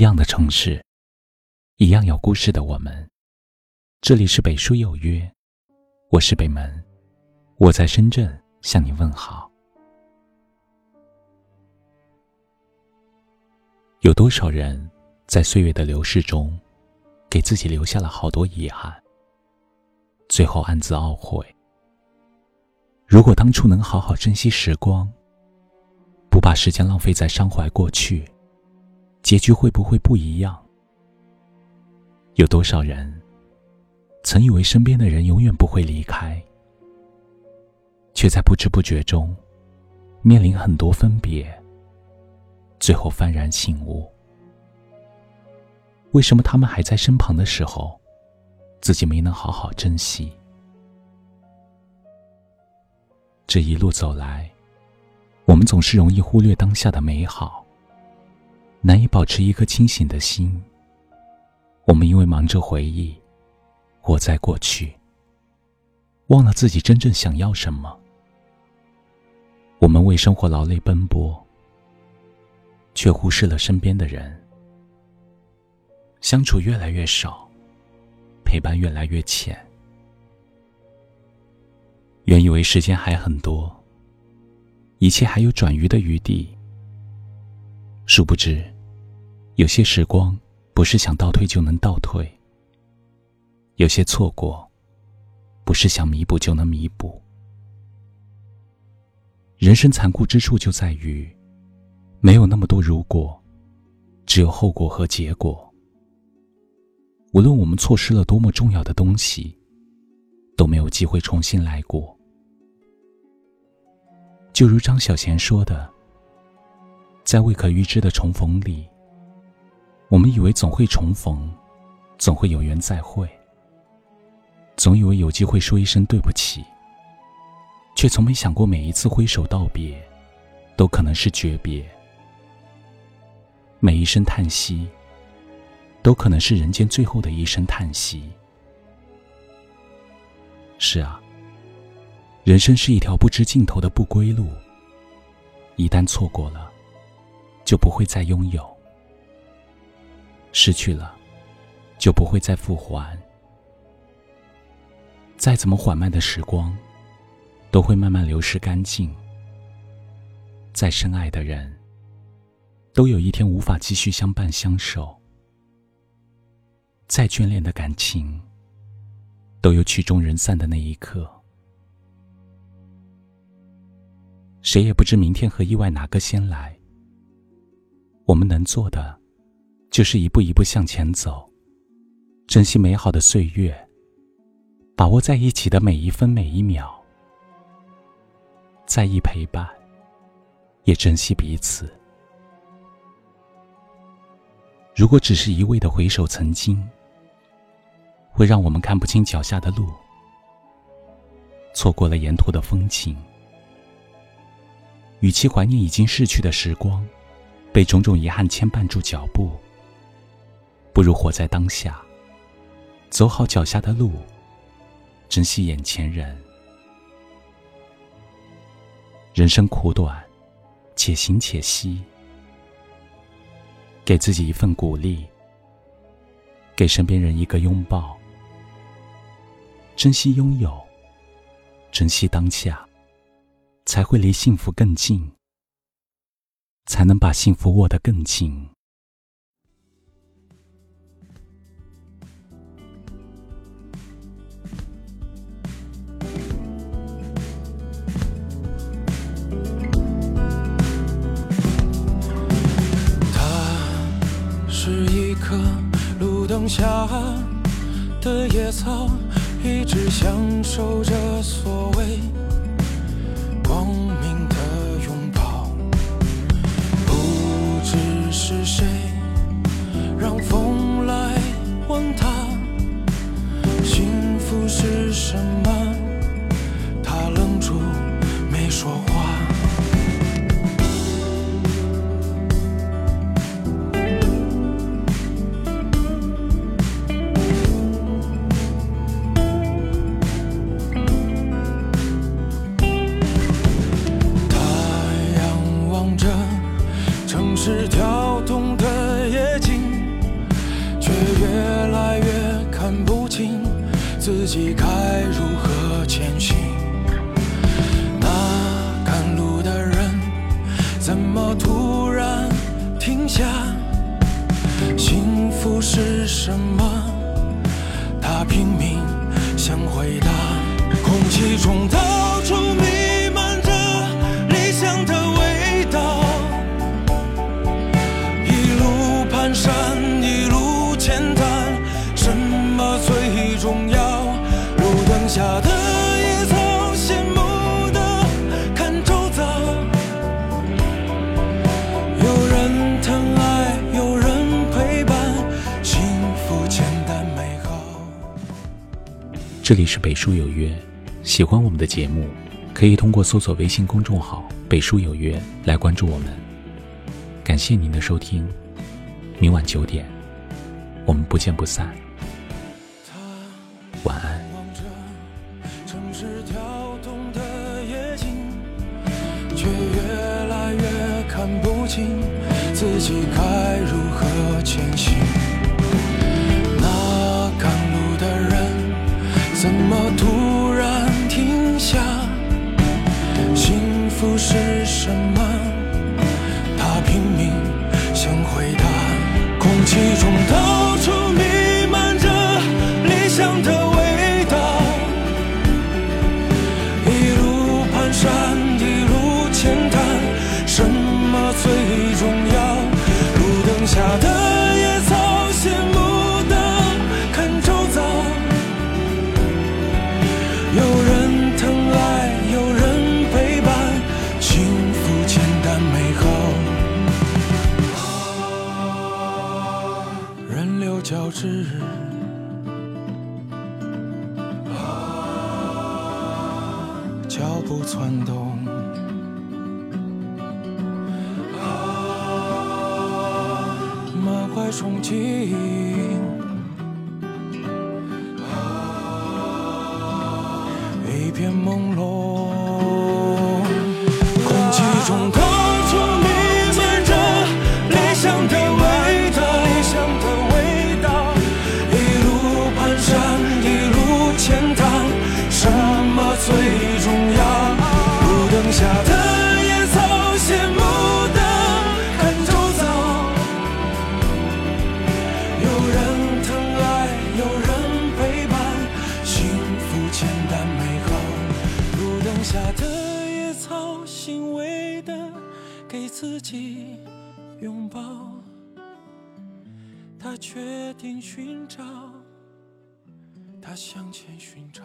一样的城市，一样有故事的我们。这里是北书有约，我是北门，我在深圳向你问好。有多少人在岁月的流逝中，给自己留下了好多遗憾，最后暗自懊悔。如果当初能好好珍惜时光，不把时间浪费在伤怀过去。结局会不会不一样？有多少人曾以为身边的人永远不会离开，却在不知不觉中面临很多分别，最后幡然醒悟：为什么他们还在身旁的时候，自己没能好好珍惜？这一路走来，我们总是容易忽略当下的美好。难以保持一颗清醒的心。我们因为忙着回忆，活在过去，忘了自己真正想要什么。我们为生活劳累奔波，却忽视了身边的人。相处越来越少，陪伴越来越浅。原以为时间还很多，一切还有转移的余地。殊不知，有些时光不是想倒退就能倒退；有些错过，不是想弥补就能弥补。人生残酷之处就在于，没有那么多如果，只有后果和结果。无论我们错失了多么重要的东西，都没有机会重新来过。就如张小娴说的。在未可预知的重逢里，我们以为总会重逢，总会有缘再会，总以为有机会说一声对不起，却从没想过每一次挥手道别，都可能是诀别；每一声叹息，都可能是人间最后的一声叹息。是啊，人生是一条不知尽头的不归路，一旦错过了。就不会再拥有，失去了，就不会再复还。再怎么缓慢的时光，都会慢慢流逝干净。再深爱的人，都有一天无法继续相伴相守。再眷恋的感情，都有曲终人散的那一刻。谁也不知明天和意外哪个先来。我们能做的，就是一步一步向前走，珍惜美好的岁月，把握在一起的每一分每一秒，在意陪伴，也珍惜彼此。如果只是一味的回首曾经，会让我们看不清脚下的路，错过了沿途的风景。与其怀念已经逝去的时光。被种种遗憾牵绊住脚步，不如活在当下，走好脚下的路，珍惜眼前人。人生苦短，且行且惜，给自己一份鼓励，给身边人一个拥抱，珍惜拥有，珍惜当下，才会离幸福更近。才能把幸福握得更紧。它是一棵路灯下的野草，一直享受着所谓己该如何前行。那赶路的人怎么突然停下？幸福是什么？他拼命想回答。空气中的这里是北书有约，喜欢我们的节目，可以通过搜索微信公众号“北书有约”来关注我们。感谢您的收听，明晚九点，我们不见不散。晚安。望着城市跳动的夜景，却越来越看不清自己该如何前行。怎么突然停下？幸福是什么？交织，脚步窜动，满怀憧憬，他决定寻找，他向前寻找。